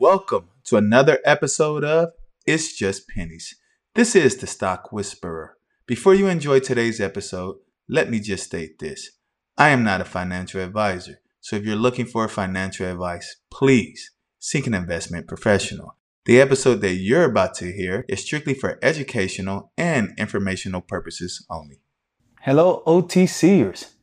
Welcome to another episode of It's Just Pennies. This is the Stock Whisperer. Before you enjoy today's episode, let me just state this. I am not a financial advisor, so if you're looking for financial advice, please seek an investment professional. The episode that you're about to hear is strictly for educational and informational purposes only. Hello, OTCers.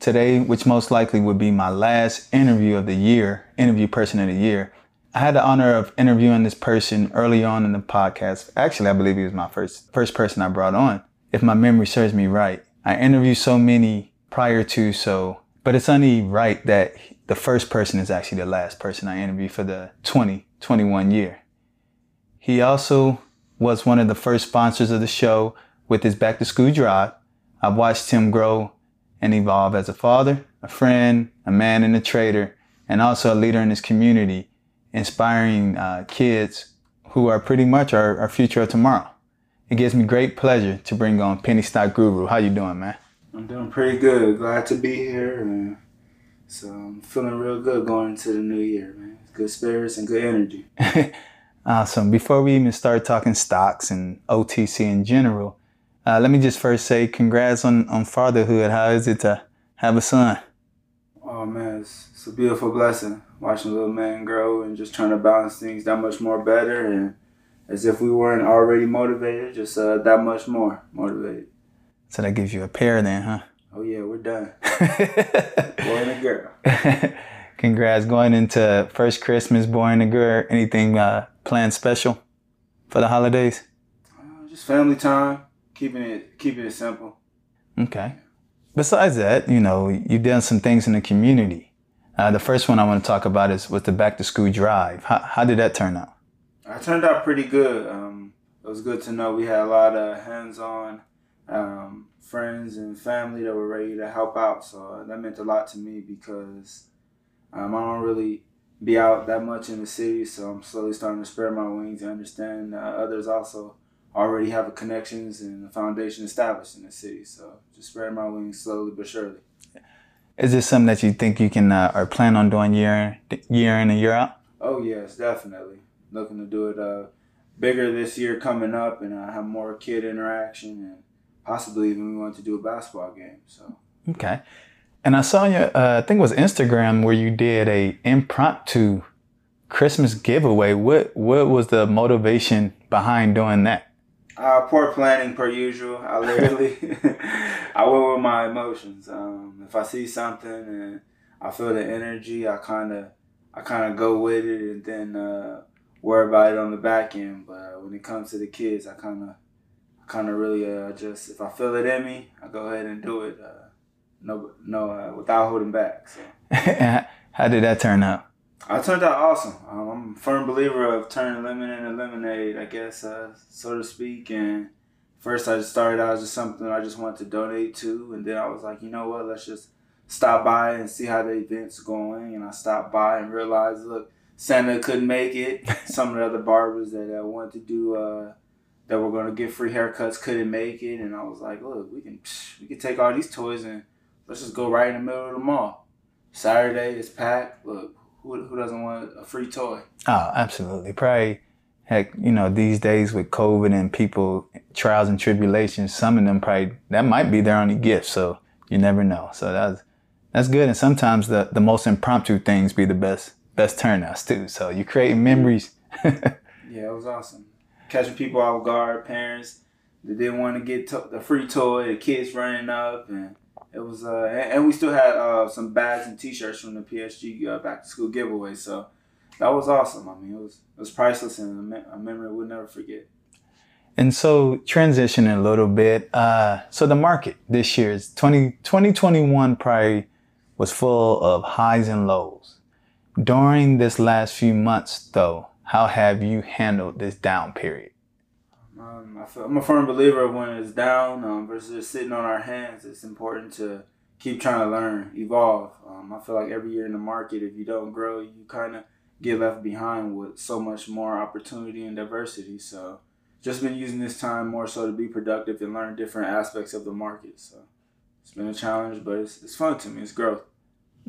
Today, which most likely would be my last interview of the year, interview person of the year, I had the honor of interviewing this person early on in the podcast. Actually, I believe he was my first first person I brought on, if my memory serves me right. I interviewed so many prior to, so but it's only right that the first person is actually the last person I interviewed for the 2021 year. He also was one of the first sponsors of the show with his back to school drive. I've watched him grow and evolve as a father, a friend, a man and a trader, and also a leader in his community inspiring uh, kids who are pretty much our, our future of tomorrow. It gives me great pleasure to bring on Penny Stock Guru. How you doing, man? I'm doing pretty good. Glad to be here, and so I'm feeling real good going into the new year, man. Good spirits and good energy. awesome. Before we even start talking stocks and OTC in general, uh, let me just first say congrats on, on fatherhood. How is it to have a son? Oh man, it's, it's a beautiful blessing watching a little man grow and just trying to balance things that much more better and as if we weren't already motivated, just uh, that much more motivated. So that gives you a pair then, huh? Oh yeah, we're done. boy and a girl. Congrats going into first Christmas, boy and a girl. Anything uh, planned special for the holidays? Uh, just family time, keeping it keeping it simple. Okay. Besides that, you know, you've done some things in the community. Uh, the first one I want to talk about is with the back to school drive. How, how did that turn out? It turned out pretty good. Um, it was good to know we had a lot of hands-on um, friends and family that were ready to help out. So that meant a lot to me because um, I don't really be out that much in the city. So I'm slowly starting to spread my wings and understand uh, others also already have a connections and a foundation established in the city. So just spread my wings slowly but surely. Is this something that you think you can uh, or plan on doing year year in and year out? Oh yes, definitely. Looking to do it uh, bigger this year coming up, and uh, have more kid interaction, and possibly even we want to do a basketball game. So okay. And I saw you. Uh, I think it was Instagram where you did a impromptu Christmas giveaway. What what was the motivation behind doing that? Uh, poor planning per usual. I literally, I went with my emotions. Um, if I see something and I feel the energy, I kind of, I kind of go with it and then uh, worry about it on the back end. But when it comes to the kids, I kind of, I kind of really uh, just if I feel it in me, I go ahead and do it. Uh, no, no, uh, without holding back. So. How did that turn out? I turned out awesome. Um, I'm a firm believer of turning lemon into lemonade, I guess, uh, so to speak. And first, I just started out as just something I just wanted to donate to, and then I was like, you know what? Let's just stop by and see how the event's going. And I stopped by and realized, look, Santa couldn't make it. Some of the other barbers that I wanted to do uh, that were going to get free haircuts couldn't make it, and I was like, look, we can we can take all these toys and let's just go right in the middle of the mall. Saturday is packed. Look, who, who doesn't want a free toy? Oh, absolutely. Probably, heck, you know, these days with COVID and people trials and tribulations, some of them probably that might be their only gift. So you never know. So that's that's good. And sometimes the the most impromptu things be the best best turnouts too. So you create memories. yeah, it was awesome. Catching people off guard, parents that didn't want to get to- the free toy, the kids running up and it was, uh, and we still had uh, some bags and T-shirts from the PSG uh, back to school giveaway. So that was awesome. I mean, it was it was priceless and a, me- a memory we'll never forget. And so transitioning a little bit, uh, so the market this year is 20, 2021 probably was full of highs and lows. During this last few months though, how have you handled this down period? Um, I feel, I'm a firm believer when it's down um, versus sitting on our hands. It's important to keep trying to learn, evolve. Um, I feel like every year in the market, if you don't grow, you kind of get left behind with so much more opportunity and diversity. So, just been using this time more so to be productive and learn different aspects of the market. So, it's been a challenge, but it's, it's fun to me. It's growth.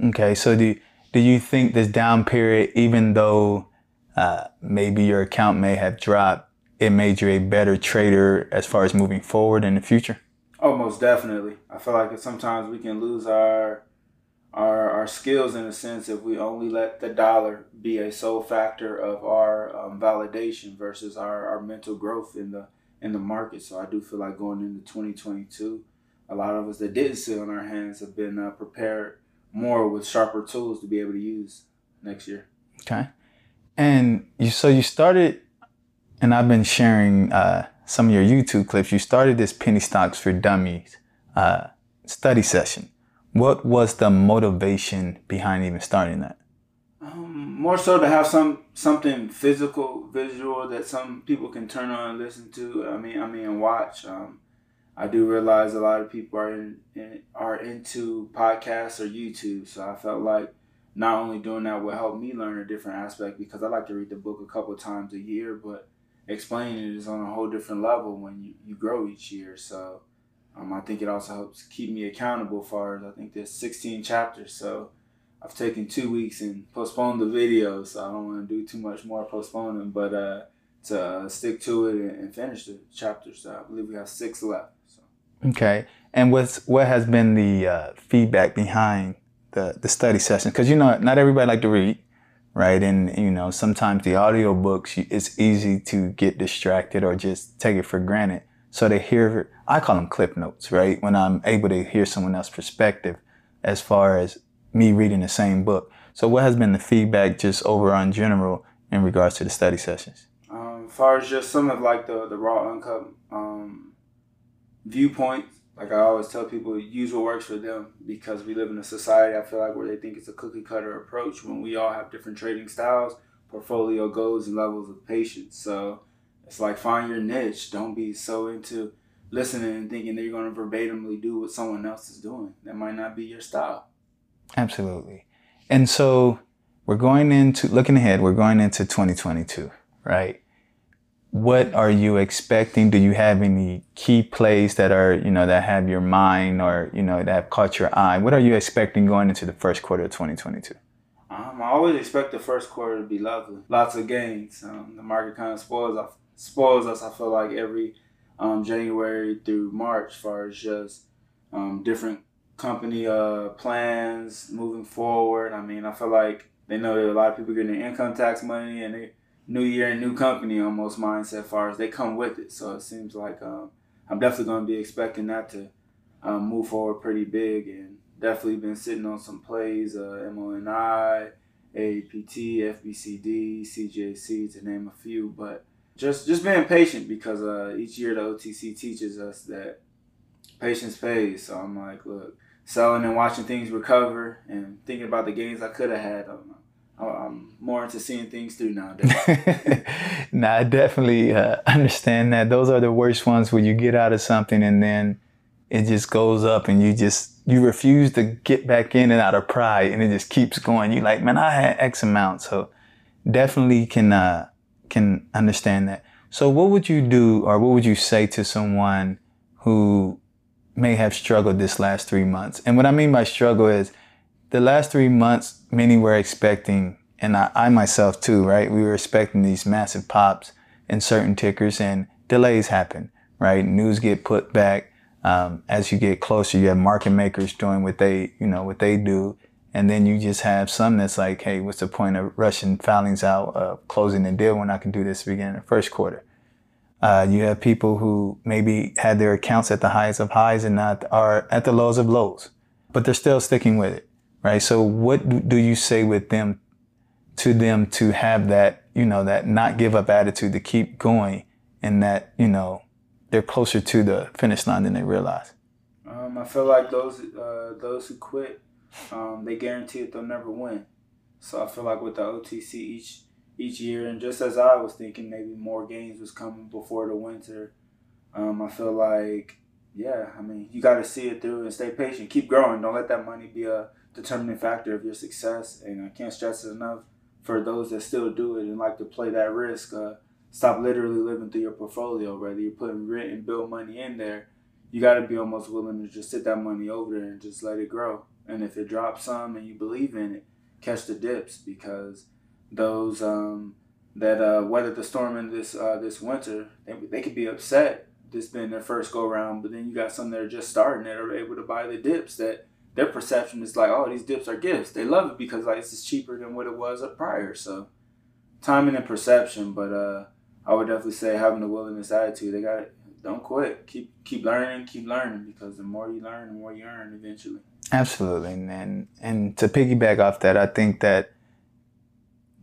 Okay, so do do you think this down period, even though uh, maybe your account may have dropped, it made you a better trader as far as moving forward in the future? Oh, most definitely. I feel like sometimes we can lose our our our skills in a sense if we only let the dollar be a sole factor of our um, validation versus our, our mental growth in the in the market. So I do feel like going into 2022, a lot of us that didn't sit on our hands have been uh, prepared more with sharper tools to be able to use next year. Okay, and you so you started, and I've been sharing uh, some of your YouTube clips. You started this penny stocks for dummies uh, study session what was the motivation behind even starting that? Um, more so to have some something physical, visual that some people can turn on and listen to. I mean, I mean, watch. Um, I do realize a lot of people are in, in, are into podcasts or YouTube, so I felt like not only doing that would help me learn a different aspect because I like to read the book a couple times a year, but explaining it is on a whole different level when you, you grow each year. So um, I think it also helps keep me accountable for. I think there's 16 chapters, so I've taken two weeks and postponed the video, so I don't want to do too much more postponing, but uh, to uh, stick to it and, and, finish the chapters. So I believe we have six left. So. Okay, and what's what has been the uh, feedback behind the the study session? Because you know, not everybody like to read, right? And you know, sometimes the audio books it's easy to get distracted or just take it for granted. So they hear, I call them clip notes, right? When I'm able to hear someone else's perspective as far as me reading the same book. So what has been the feedback just over on general in regards to the study sessions? Um, as far as just some of like the, the raw uncut um, viewpoints, like I always tell people, use what works for them because we live in a society, I feel like, where they think it's a cookie cutter approach when we all have different trading styles, portfolio goals, and levels of patience. So it's like find your niche. Don't be so into listening and thinking that you're going to verbatimly do what someone else is doing. That might not be your style. Absolutely. And so we're going into looking ahead, we're going into 2022, right? What are you expecting? Do you have any key plays that are, you know, that have your mind or, you know, that have caught your eye? What are you expecting going into the first quarter of 2022? Um, I always expect the first quarter to be lovely. Lots of gains. Um, the market kind of spoils off spoils us. I feel like every um, January through March, as far as just um, different company uh, plans moving forward. I mean, I feel like they know that a lot of people getting income tax money and they new year and new company almost mindset. Far as they come with it, so it seems like um, I'm definitely going to be expecting that to um, move forward pretty big and definitely been sitting on some plays, uh, MONI, AAPT, FBCD, CJC to name a few, but just just being patient because uh, each year the OTC teaches us that patience pays. So I'm like, look, selling and watching things recover and thinking about the gains I could have had. I'm, I'm, more into seeing things through nowadays. nah, I definitely uh, understand that. Those are the worst ones where you get out of something and then it just goes up and you just you refuse to get back in and out of pride and it just keeps going. You're like, man, I had X amount. So definitely can uh, can understand that. So what would you do or what would you say to someone who may have struggled this last three months? And what I mean by struggle is the last three months, many were expecting, and I, I myself too, right? We were expecting these massive pops in certain tickers and delays happen, right? News get put back. Um, as you get closer, you have market makers doing what they, you know, what they do. And then you just have some that's like, hey, what's the point of rushing filings out, uh, closing the deal when I can do this beginning the first quarter? Uh, you have people who maybe had their accounts at the highs of highs and not are at the lows of lows, but they're still sticking with it, right? So what do you say with them, to them to have that, you know, that not give up attitude to keep going and that, you know, they're closer to the finish line than they realize? Um, I feel like those, uh, those who quit um, they guarantee that they'll never win. So I feel like with the OTC each each year, and just as I was thinking, maybe more games was coming before the winter. Um, I feel like, yeah, I mean, you got to see it through and stay patient, keep growing. Don't let that money be a determining factor of your success. And I can't stress it enough for those that still do it and like to play that risk. Uh, stop literally living through your portfolio. Whether you're putting rent and bill money in there, you got to be almost willing to just sit that money over there and just let it grow. And if it drops some and you believe in it, catch the dips because those um, that uh, weathered the storm in this uh, this winter, they, they could be upset this being their first go round, but then you got some that are just starting that are able to buy the dips that their perception is like, oh, these dips are gifts. They love it because like it's cheaper than what it was up prior. So timing and perception, but uh, I would definitely say having the willingness attitude. They got it. Don't quit. Keep keep learning. Keep learning because the more you learn, the more you earn eventually. Absolutely, and and to piggyback off that, I think that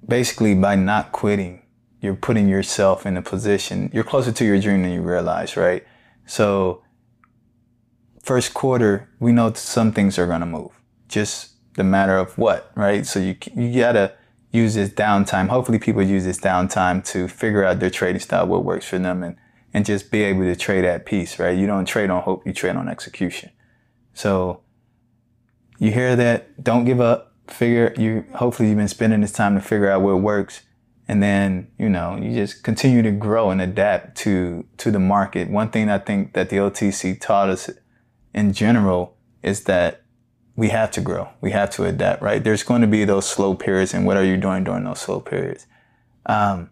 basically by not quitting, you're putting yourself in a position. You're closer to your dream than you realize, right? So first quarter, we know some things are gonna move. Just the matter of what, right? So you you gotta use this downtime. Hopefully, people use this downtime to figure out their trading style, what works for them, and and just be able to trade at peace, right? You don't trade on hope, you trade on execution. So you hear that? Don't give up. Figure you. Hopefully, you've been spending this time to figure out what works, and then you know you just continue to grow and adapt to to the market. One thing I think that the OTC taught us in general is that we have to grow. We have to adapt, right? There's going to be those slow periods, and what are you doing during those slow periods? Um,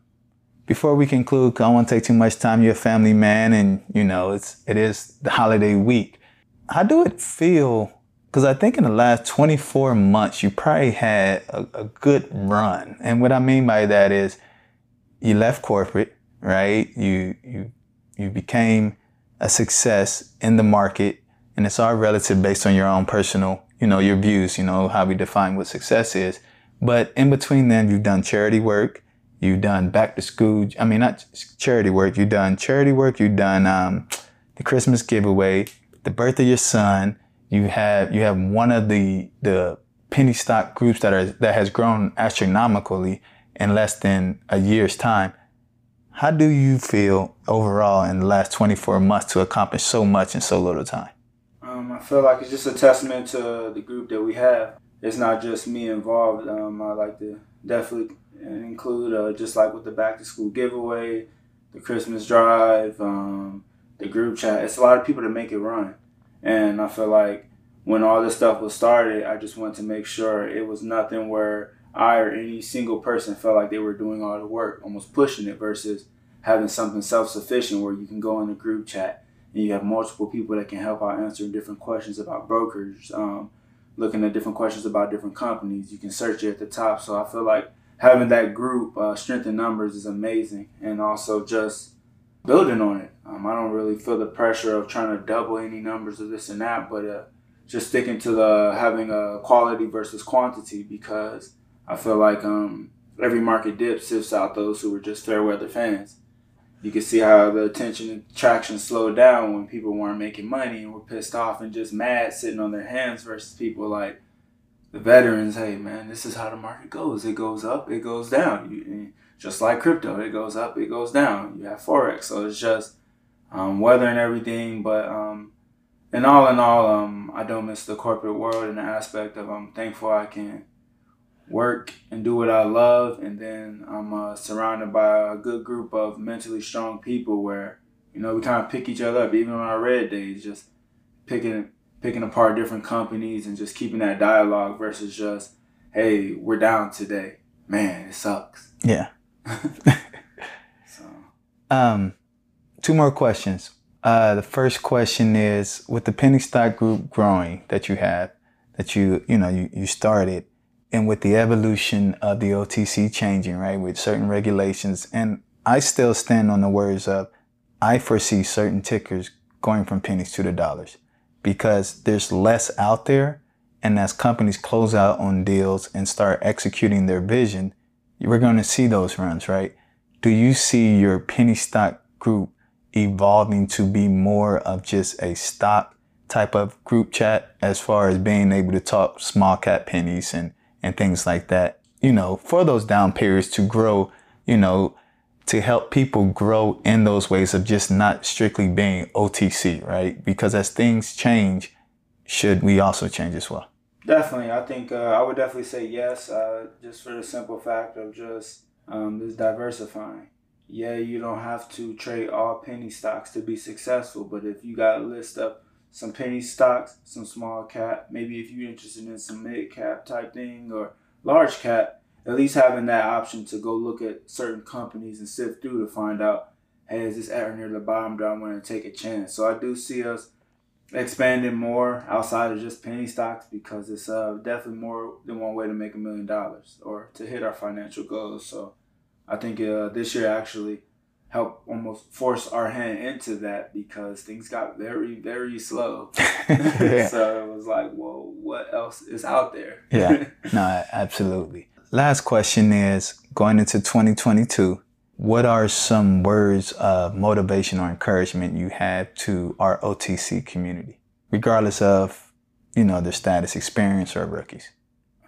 before we conclude, I don't want to take too much time. You're a family man, and you know it's it is the holiday week. How do it feel? Because I think in the last 24 months, you probably had a, a good run, and what I mean by that is you left corporate, right? You you you became a success in the market, and it's all relative based on your own personal you know, your views, you know, how we define what success is. But in between them, you've done charity work, you've done back to school. I mean, not charity work. You've done charity work. You've done um, the Christmas giveaway, the birth of your son. You have you have one of the the penny stock groups that are that has grown astronomically in less than a year's time. How do you feel overall in the last 24 months to accomplish so much in so little time? I feel like it's just a testament to the group that we have. It's not just me involved. Um, I like to definitely include uh, just like with the back to school giveaway, the Christmas drive, um, the group chat. It's a lot of people to make it run, and I feel like when all this stuff was started, I just wanted to make sure it was nothing where I or any single person felt like they were doing all the work, almost pushing it, versus having something self sufficient where you can go in the group chat and you have multiple people that can help out answering different questions about brokers, um, looking at different questions about different companies. You can search it at the top. So I feel like having that group, uh, strength in numbers, is amazing, and also just building on it. Um, I don't really feel the pressure of trying to double any numbers of this and that, but uh, just sticking to the having a quality versus quantity because I feel like um, every market dip sifts out those who are just fair weather fans you can see how the attention and traction slowed down when people weren't making money and were pissed off and just mad sitting on their hands versus people like the veterans. Hey man this is how the market goes. It goes up it goes down. You, just like crypto it goes up it goes down. You have forex so it's just um, weathering everything. But um, and all in all um, i don't miss the corporate world in the aspect of i'm thankful i can work and do what I love, and then I'm uh, surrounded by a good group of mentally strong people where you know we kind of pick each other up, even on our red days, just picking picking apart different companies and just keeping that dialogue versus just hey we're down today, man it sucks. Yeah. so. Um, two more questions. Uh, the first question is with the penny stock group growing that you have, that you you know you, you started and with the evolution of the OTC changing, right, with certain regulations, and I still stand on the words of I foresee certain tickers going from pennies to the dollars because there's less out there. And as companies close out on deals and start executing their vision, we're going to see those runs, right? Do you see your penny stock group evolving to be more of just a stock type of group chat as far as being able to talk small cap pennies and and things like that, you know, for those down periods to grow, you know, to help people grow in those ways of just not strictly being OTC, right? Because as things change, should we also change as well? Definitely. I think uh, I would definitely say yes, uh, just for the simple fact of just um, this diversifying. Yeah, you don't have to trade all penny stocks to be successful, but if you got a list of some penny stocks, some small cap. Maybe if you're interested in some mid cap type thing or large cap, at least having that option to go look at certain companies and sift through to find out, hey, is this at or near the bottom? Do I want to take a chance? So I do see us expanding more outside of just penny stocks because it's uh, definitely more than one way to make a million dollars or to hit our financial goals. So I think uh, this year actually helped almost force our hand into that because things got very very slow. so it was like, well, what else is out there? yeah, no, absolutely. Last question is going into 2022 what are some words of motivation or encouragement you have to our OTC community, regardless of, you know, their status, experience, or rookies?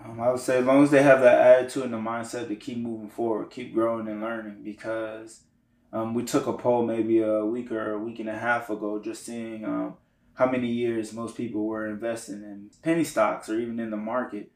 Um, I would say as long as they have that attitude and the mindset to keep moving forward, keep growing and learning, because um, we took a poll maybe a week or a week and a half ago, just seeing um, how many years most people were investing in penny stocks or even in the market,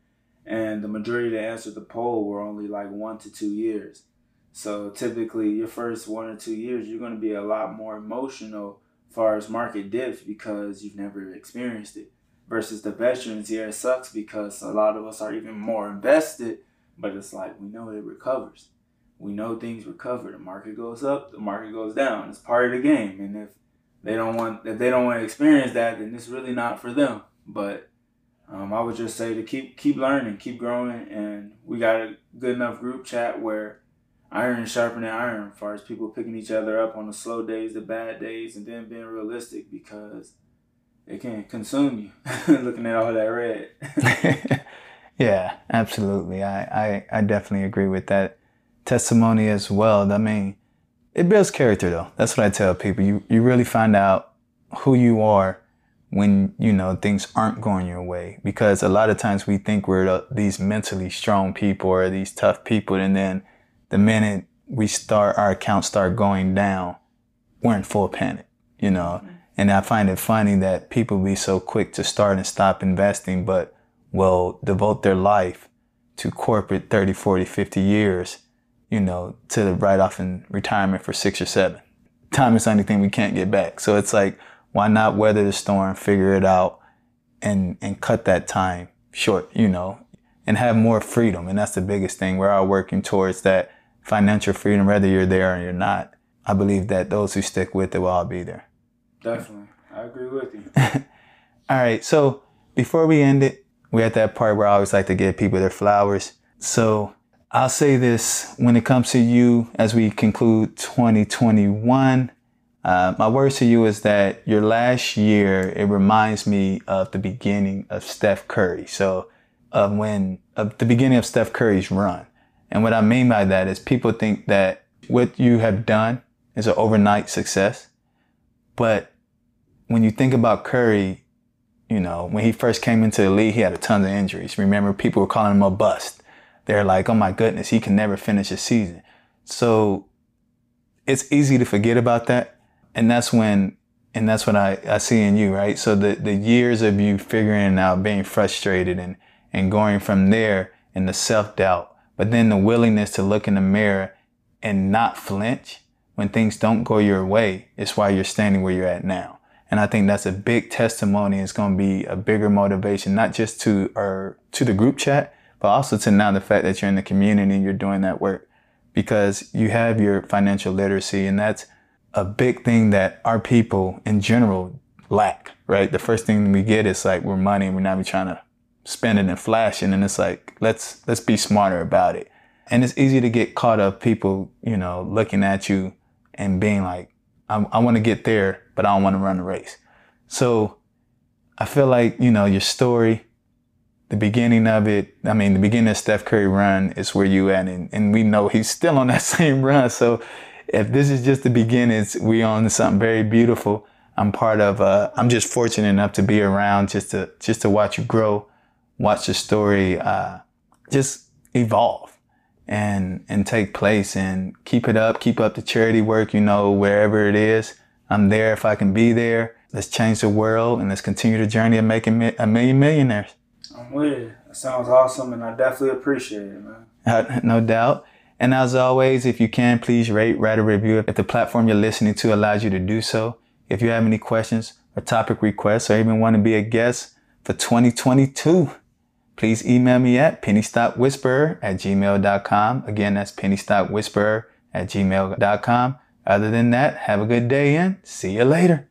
and the majority that answered the poll were only like one to two years. So typically, your first one or two years, you're going to be a lot more emotional as far as market dips because you've never experienced it. Versus the veterans, yeah, it sucks because a lot of us are even more invested, but it's like we know it recovers. We know things recover. The market goes up, the market goes down. It's part of the game, and if they don't want if they don't want to experience that, then it's really not for them. But um, I would just say to keep keep learning, keep growing, and we got a good enough group chat where iron sharpening iron as far as people picking each other up on the slow days, the bad days, and then being realistic because it can consume you looking at all that red. yeah, absolutely. I, I, I definitely agree with that testimony as well. I mean, it builds character though. That's what I tell people. You, you really find out who you are when, you know, things aren't going your way. Because a lot of times we think we're these mentally strong people or these tough people and then the minute we start, our accounts start going down, we're in full panic, you know? Mm-hmm. And I find it funny that people be so quick to start and stop investing, but will devote their life to corporate 30, 40, 50 years, you know, to write off in retirement for six or seven. Time is the only thing we can't get back. So it's like, why not weather the storm, figure it out, and, and cut that time short, you know, and have more freedom. And that's the biggest thing. We're all working towards that financial freedom, whether you're there or you're not. I believe that those who stick with it will all be there. Definitely. I agree with you. all right. So before we end it, we're at that part where I always like to give people their flowers. So I'll say this when it comes to you as we conclude 2021. Uh, my words to you is that your last year, it reminds me of the beginning of Steph Curry. So, of when, of the beginning of Steph Curry's run. And what I mean by that is people think that what you have done is an overnight success. But when you think about Curry, you know, when he first came into the league, he had a ton of injuries. Remember, people were calling him a bust. They're like, oh my goodness, he can never finish a season. So it's easy to forget about that. And that's when, and that's what I, I see in you, right? So the, the years of you figuring out, being frustrated and, and going from there and the self doubt but then the willingness to look in the mirror and not flinch when things don't go your way is why you're standing where you're at now. And I think that's a big testimony. It's going to be a bigger motivation, not just to or to the group chat, but also to now the fact that you're in the community and you're doing that work because you have your financial literacy. And that's a big thing that our people in general lack, right? The first thing we get is like, we're money and we're not trying to spend it and flashing and it's like let's let's be smarter about it and it's easy to get caught up people you know looking at you and being like i, I want to get there but i don't want to run the race so i feel like you know your story the beginning of it i mean the beginning of steph curry run is where you at and, and we know he's still on that same run. So if this is just the beginning we on something very beautiful. I'm part of uh, i'm just fortunate enough to be around just to just to watch you grow watch the story uh, just evolve and and take place and keep it up keep up the charity work you know wherever it is. I'm there if i can be there. Let's change the world and let's continue the journey of making a million millionaires i'm that sounds awesome and i definitely appreciate it man uh, no doubt and as always if you can please rate write a review if the platform you're listening to allows you to do so if you have any questions or topic requests or even want to be a guest for 2022 please email me at pennystockwhisperer at gmail.com. Again, that's pennystockwhisperer at gmail.com. Other than that, have a good day and see you later.